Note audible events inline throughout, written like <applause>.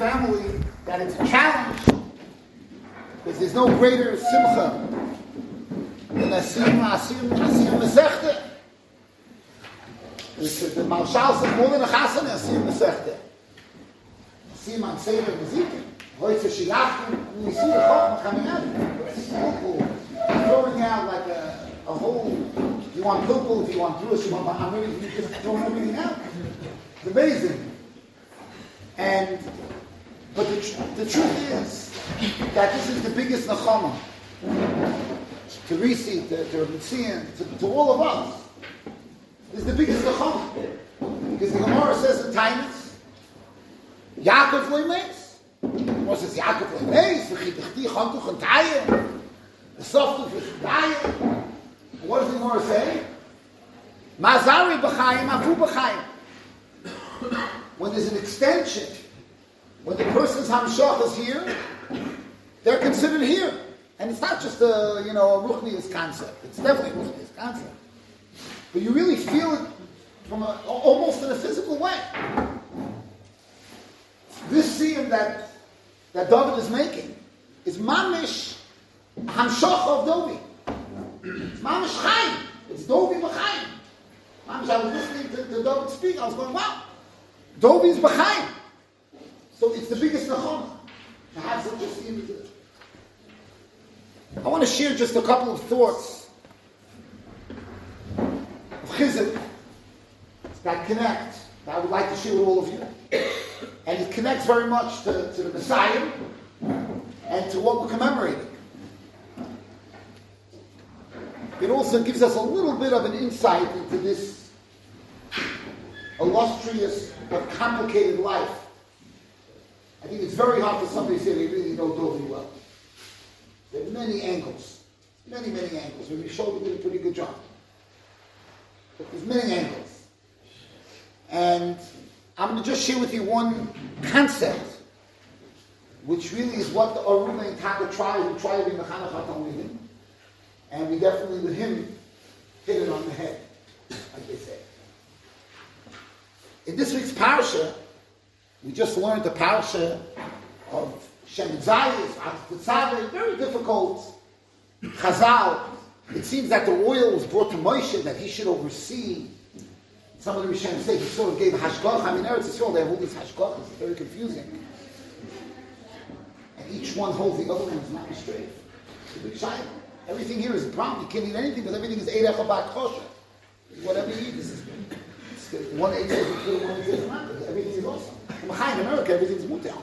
family that it's a challenge. Because there's no greater simcha than Asim, Asim, Asim Mesechte. The Marshal says more than a Chassan, Asim Mesechte. Asim on Seder Nezikin. Heute Shilachim, and you see the Chacham coming out. Throwing out like a, a whole, if you want Pilpul, if you want Drush, you want Bahamir, you just throwing everything out. It's amazing. And, but the, the truth is that this is the biggest Nachama. To Risi, to, to Ritzian, to, to all of us. This is the biggest Nachama. Because the Gemara says in Taanis, Yaakov Leimes. What says Yaakov Leimes? V'chitachti chantuch and Tayim. The soft of Tayim. What does the Gemara say? Mazari b'chayim, afu b'chayim when there's an extension, when the person's hamshach is here, they're considered here. And it's not just a, you know, a ruchnius concept. It's definitely a ruchnius concept. But you really feel it from a, almost in a physical way. This scene that, that David is making is mamish hamshach of Dovi. It's mamish chayim. It's Dovi b'chayim. Mamish, I was listening to, to David speak, I was going, wow. Dovi's behind. It's the biggest nachon to have such a scene. I want to share just a couple of thoughts of chizuk that connect, that I would like to share with all of you. And it connects very much to, to the Messiah and to what we're commemorating. It also gives us a little bit of an insight into this illustrious but complicated life. It's very hard for somebody to say they really know Dovi well. There are many angles, many, many angles. Maybe Shoulder did a pretty good job. But there's many angles. And I'm going to just share with you one concept, which really is what the Aruna and Taka tried, who tried to be Mechanach And we definitely, with him, hit it on the head, like they say. In this week's parsha, we just learned the parsha of Shemen Zayis, Tetzaveh, very difficult. Chazal, it seems that the oil was brought to Moshe that he should oversee. Some of the Rishonim say he sort of gave hashgach. I mean, Eretz Yisrael, they have all these hashgachas. It's very confusing. And each one holds the other one's not straight. Big. Everything here is problem. You can't eat anything because everything is Eirech Kosher. Whatever you eat, this is one eight is good, one eight is Everything is awesome. In America, everything's mutal.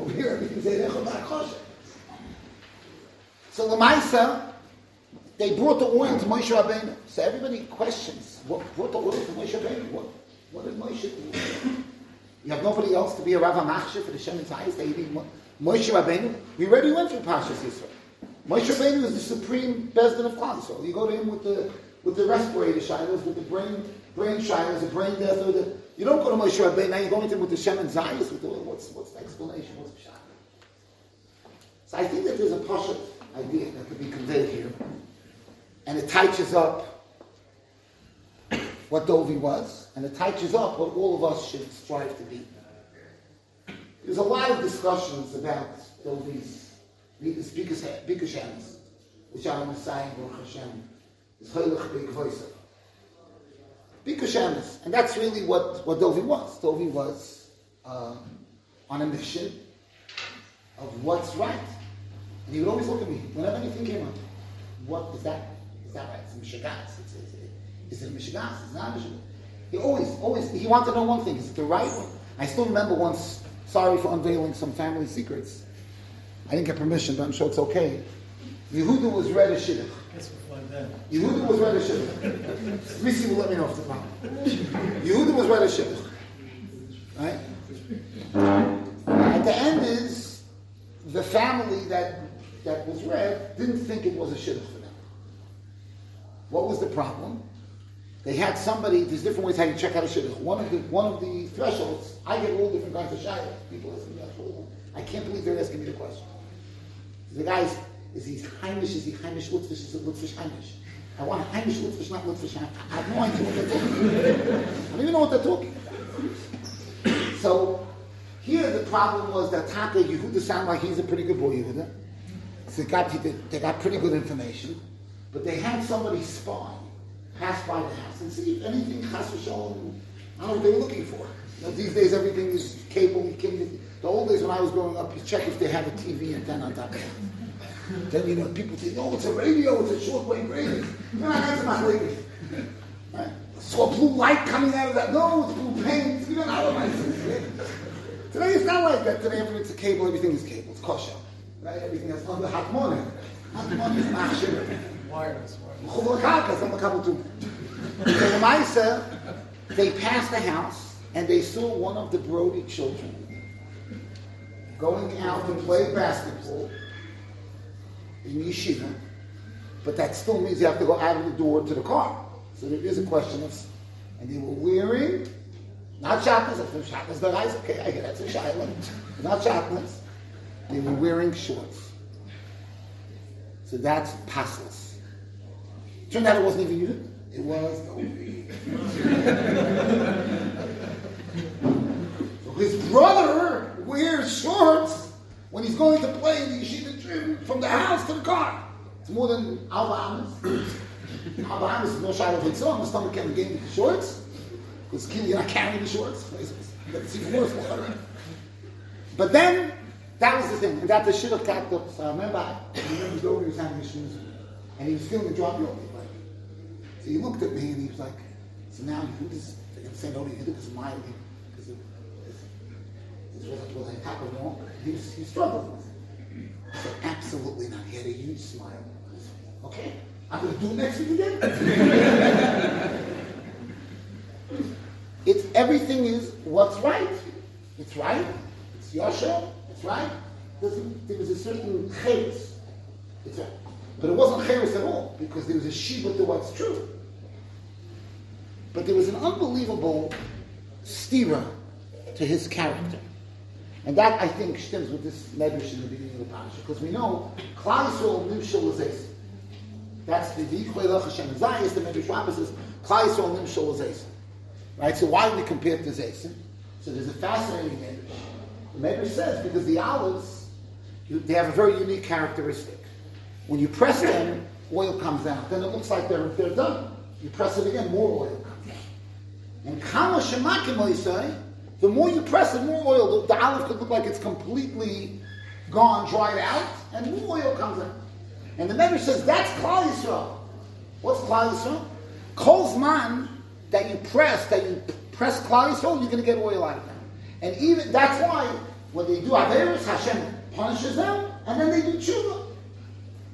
Over here, everything's Eirech Kosher. So they brought the oil to Moshe Rabbeinu. So everybody questions, what brought the oil to Moshe Rabbeinu? What, what did Moshe do? You have nobody else to be a Rav Machshir for the Shemen Zayis. They need Moshe Rabbeinu. We already went through Pashas Yisrael. Moshe Rabbeinu is the supreme Beis Din of Klal So you go to him with the with the respirator shilas, with the brain brain shilas, the brain death, or the you don't go to Moshe Rabbeinu. Now you're going to him with the Shemen Zayis. With the, what's what's the explanation? What's the shot? So I think that there's a pasha idea that could be conveyed here, and it touches up what Dovi was, and it touches up what all of us should strive to be. There's a lot of discussions about Dovi's Bikashems, which I'm saying, Baruch Hashem, is Voice. Bikashems, and that's really what, what Dovi was. Dovi was um, on a mission of what's right. And he would always look at me whenever anything came up. What is that? Is that right? It's Mishagas. It's, it's, it's, is it Mishagas? It's not a Mishagas. He always, always, he wanted to know one thing. Is it the right one? I still remember once, sorry for unveiling some family secrets. I didn't get permission, but I'm sure it's okay. Yehuda was read a shidduch. Yehuda was a shidduch. Risi will let me know if it's problem. Yehuda was a shidduch. Right? At the end is the family that that was read didn't think it was a shidduch for them. What was the problem? They had somebody. There's different ways how you check out a shidduch. One of the one of the thresholds. I get all different kinds of shaylas. People to me. I can't believe they're asking me the question. The guy's, is he Heimish, is he Heimish Lutfish, is it Lutfish Heimish? I want Heimish Lutfish, not Lutfish I have no idea what they're talking about. I don't even know what they're talking about. So, Here the problem was that Taka Yehuda sounded like he's a pretty good boy, Yehuda. So they got, they got pretty good information, but they had somebody spy pass by the house and see if anything chas I don't know what they were looking for. You know, these days everything is cable. You can, the old days when I was growing up, you check if they have a TV antenna on top of it. Then you know people think, oh, it's a radio, it's a shortwave radio. No, that's not radio. Right? Saw blue light coming out of that. No, it's blue paint. You don't know what Today it's not like that. Today everything's a cable. Everything is cable. It's kosher. Right? Everything has under hot money. Hot money is machshir. Wireless. Wireless. So the Maisa, uh, they passed the house and they saw one of the Brodie children going out to play basketball in yeshiva, but that still means you have to go out of the door to the car. So there is a question of, and they were wearing, not shackles, if shackles the guys, okay, I get that's a shiloh, not shackles. They were wearing shorts. So that's passless. Turned out it wasn't even you. It was <laughs> wears shorts when he's going to play in the yeshiva gym from the house to the car. It's more than. Arba Amos <coughs> is no shot of his own. The stomach can't gain the shorts. Because you're not carrying the shorts. It's even worse. But then, that was the thing. And that the shit of cat So I remember, I remember Dover was having his shoes and he was feeling the drop yoke. So he looked at me and he was like, so now you just, they're going to say no to you because of my, because was a type of wrong. He he struggled I said, absolutely not. He had a huge smile. Okay, I'm going to do it next week again. <laughs> it's, everything is what's right. It's right. It's Yosha. It's right. There was a certain chaos. It's right. But it wasn't chaos at all because there was a shiva to what's true. But there was an unbelievable stira to his character. And that, I think, stems with this medrash in the beginning of the parasha. Because we know, Klal Yisrael Nimshal That's the V'yichwei Hashem Zayis, the medrash Rabbah says, Klal Yisrael Right? So why do we compare it to Zayis? So there's a fascinating medrash. The medrash says, because the olives, they have a very unique characteristic. When you press them, oil comes out. Then it looks like they're, they're done. You press it again, more oil comes out. And kama shemakim say, the more you press it, more oil. The, the olive could look like it's completely gone, dried out, and more oil comes out. And the Medrash says that's Klal Yisrael. What's Klal Yisrael? Kol's man that you press, that you press Klal Yisrael, you're going to get oil out of them. And even that's why when they do Averis, Hashem punishes them, and then they do tshuva.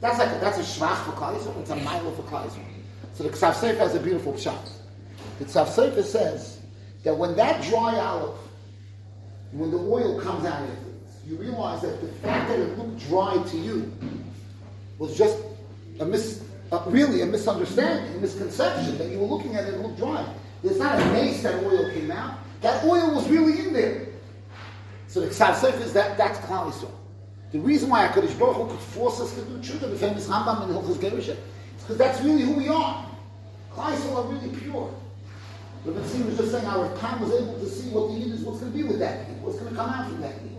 That's like a, that's a shvach for Klal Yisrael. It's a mile for Klal Yisrael. So the Ksav Sefer has a beautiful shot. The Ksav Sefer says that when that dry olive, when the oil comes out of it, you realize that the fact that it looked dry to you was just a mis, really a misunderstanding, a misconception that you were looking at it it looked dry. It's not a mace that oil came out. That oil was really in there. So the Ksav Sefer is that that's Klal Yisrael. The reason why HaKadosh Baruch Hu could force us to do tshuva, the famous Rambam in Hilchos Gerushin, is because that's really who we are. Klal Yisrael are really pure. Rabbi Tzim was just saying our time was able to see what the Yid is, what's going to be with that Yid, what's going to come out from that Yid.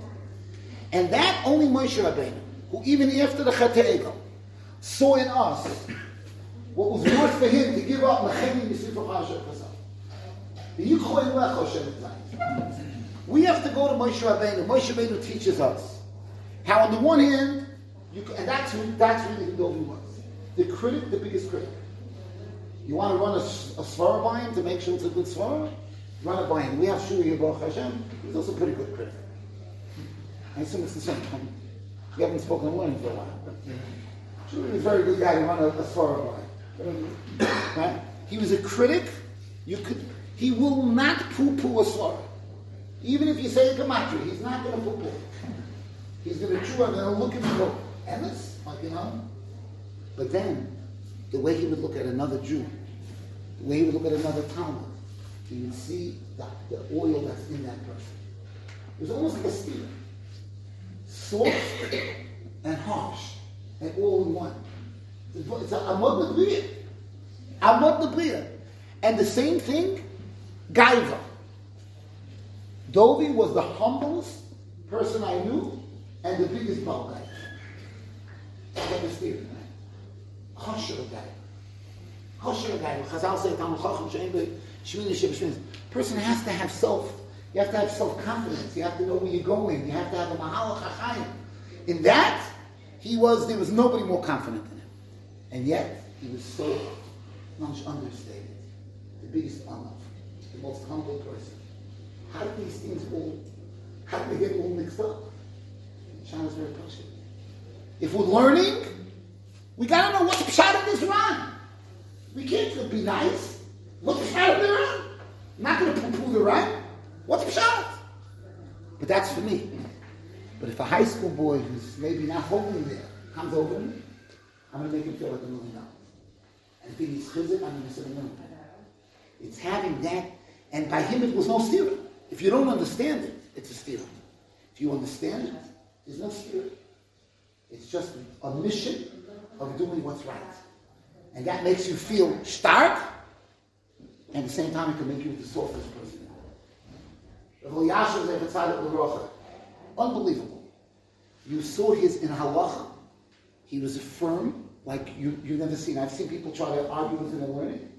And that only Moshe Rabbeinu, who even after the Chet saw in us what was worth for him to give up Mechemi Misifah Hashem We have to go to Moshe Rabbeinu. Moshe Rabbeinu teaches us how, on the one hand, you, and that's that's really who Dovi was, the critic, the biggest critic. You want to run a, a svara by him to make sure it's a good svara? Run it by him. We have Shuri Baruch Hashem. He's also a pretty good critic. I assume it's the same. time. We haven't spoken to him for a while. Shuri is a very good guy to run a, a svara by. <coughs> Right? He was a critic. You could. He will not poo-poo a svara. Even if you say a gematria, he's not going to poo-poo. He's going to chew and look at me and go, Emes? Like, you know? But then, the way he would look at another Jew, the he would look at another Talmud, you see the, the oil that's in that person. It was almost like a steam. Soft and harsh, and all in one. It's a Amod Nebriya. Amod Nebriya. And the same thing, Gaiva. Dovi was the humblest person I knew, and the biggest ball guy. That's what the stira, right? of guy. Person has to have self, you have to have self-confidence. You have to know where you're going. You have to have a mahalach hachayim. In that, he was, there was nobody more confident than him. And yet, he was so much understated. The biggest honor. The most humble person. How did these things all, how did they get all mixed up? Shana is very pushing. If we're learning, we gotta know what's pshat of this run. We can't be nice. What's the pshat of the run? I'm not gonna poo-poo the run. What's the pshat? But that's for me. But if a high school boy who's maybe not holding there comes over to me, I'm going to make him feel like a million dollars. And if he needs chizuk, I'm going to say million. It's having that, and by him it was no stira. If you don't understand it, it's a stira. If you understand it, there's no stira. It's just a mission of doing what's right. And that makes you feel stark, and at the same time it can make you the softest person. Unbelievable. You saw his in halacha. He was firm, like you, you've never seen. I've seen people try to argue with him and learning.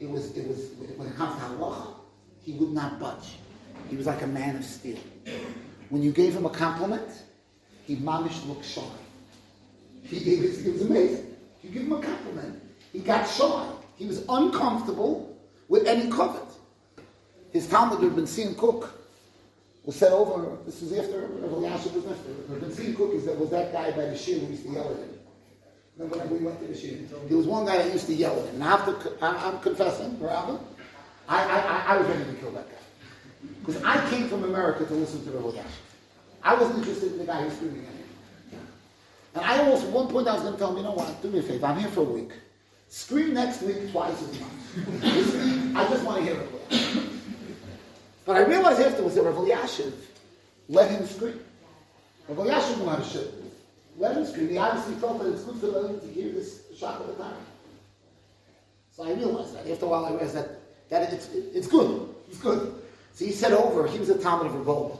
It was, it was, when it comes to halacha, he would not budge. He was like a man of steel. When you gave him a compliment, he mamish looked shy. He, he, was, he was amazing. You give him a compliment, he got shy. He was uncomfortable with any covet. His Talmud, Rabbi Sim Cook, was set over, this was after Rav Elyashiv was after. Rabbi Sim Cook is that, was that guy by the shir who used to yell at him. Remember when we went to the shir? There was one guy that used to yell at him. And I have to, I, am confessing, Rabbi, I, I, I was ready to kill that guy. Because I came from America to listen to Rav Elyashiv. I wasn't interested in the guy who's screaming at me. And I almost, at one point I was going to tell him, you know what, do me a favor, I'm here for a week. Scream next week twice as much. <laughs> this week, I just want to hear it. But I realized afterwards that Rav let him scream. Rav Elyashiv knew how to. Let him scream. He obviously felt that it's good for them to hear this shock of the time. So I realized that. After a while I realized that, that it's, it's good. It's good. So he said over, he was a Talmud of Reb Wolbe.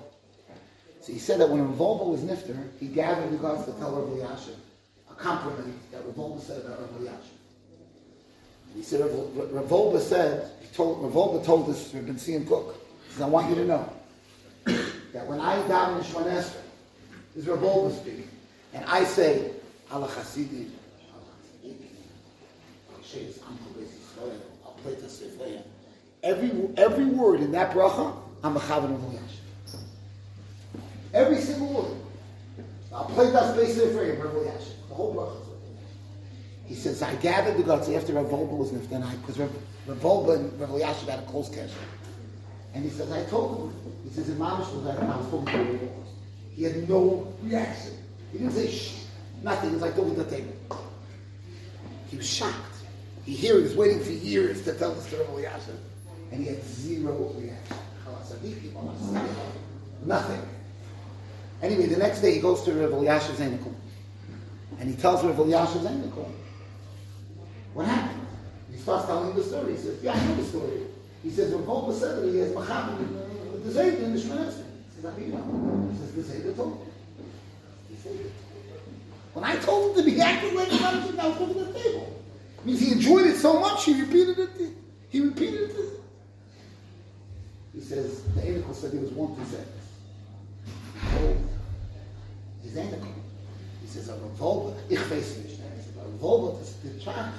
So he said that when Reb Wolbe was nifter, he gathered the guards to tell Rav a compliment that Reb Wolbe said about Rav Elyashiv. He said, Reb Wolbe said, he told, Reb Wolbe told this Rabbi Sion Cook, because I want you to know that when I daven in Esrei, this is Rav speaking, and I say, Allah Chasidim, Every, every word in that bracha, I'm a chavon of Every single that you, The whole bracha. He says, I gathered the guts after Rav was niftan, because Rav and Rav had a close connection. And he says, I told him. He says, Imam was like, I was talking to him. He had no reaction. He didn't say shh, nothing. He was like talking to the table. He was shocked. He here, he was waiting for years to tell the story of Elyashiv. And he had zero reaction. Nothing. Anyway, the next day he goes to Rav Elyashiv's Zenikum. And he tells Rav Elyashiv's Zenikum, what happened? He starts telling the story. He says, yeah, I know the story. He says, when Paul said that he has Machabim the Zayt in the Shmoneh Esrei. He says, He says, the Zayt told me. He said. When I told him to be acting like a man, I was looking at the table. It means he enjoyed it so much, he repeated it. He repeated it. He says, the Enoch said he was one to. Enoch. He says, a revolver, ich weiß nicht. A revolver, das ist der Schach.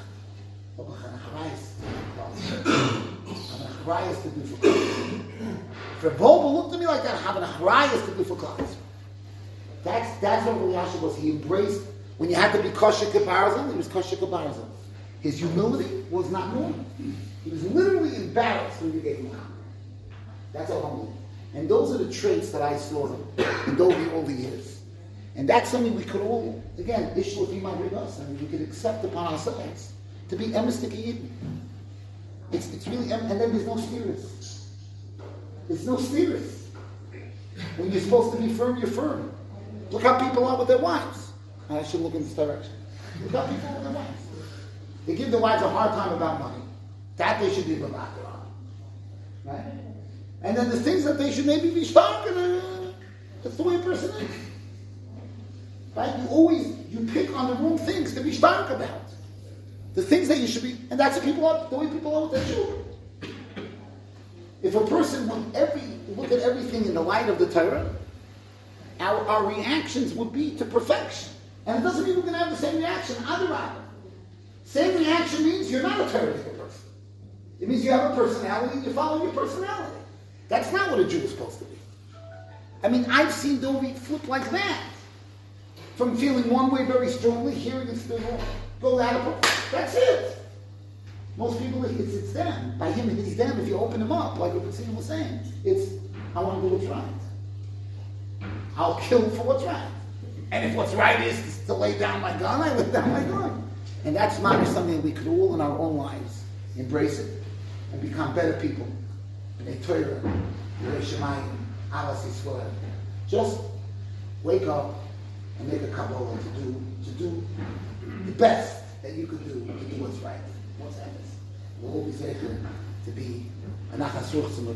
Aber ich weiß, achrayas to do for class. If Reb Wolbe looked at me like that, have an achrayas to do for class. That's, that's what Elyashiv was. He embraced, when you had to be kosher kabarazim, he was kosher kabarazim. His humility was not normal. He was literally embarrassed when you gave him a. That's how humble. And those are the traits that I saw in all the years. And that's something we could all, again, Fima bring us, I mean, we could accept upon ourselves to be emistic it's, it's really, and then there's no steers. There's no steers. When you're supposed to be firm, you're firm. Look how people are with their wives. I should look in this direction. Look how people are with their wives. They give their wives a hard time about money. That they should be on. Right? And then the things that they should maybe be uh, That's the way a person is. Right? You always you pick on the wrong things to be stark about. The things that you should be, and that's the people are, the way people are with their children. If a person would every look at everything in the light of the Torah, our, our reactions would be to perfection. And it doesn't mean we're going to have the same reaction. Other Same reaction means you're not a Torah person. It means you have a personality and you follow your personality. That's not what a Jew is supposed to be. I mean, I've seen Dovi flip like that. From feeling one way very strongly, hearing it still go out of. That's it. Most people, it's, it's them. By him, it's them if you open them up, like what Batsina was saying. It's, I want to do what's right. I'll kill for what's right. And if what's right is to lay down my gun, I lay down my gun. And that's not something we could all in our own lives embrace it and become better people. Just wake up and make a couple to do to do the best that you can do to do what's right. What's that? We'll always say to be a nachas ruchs in the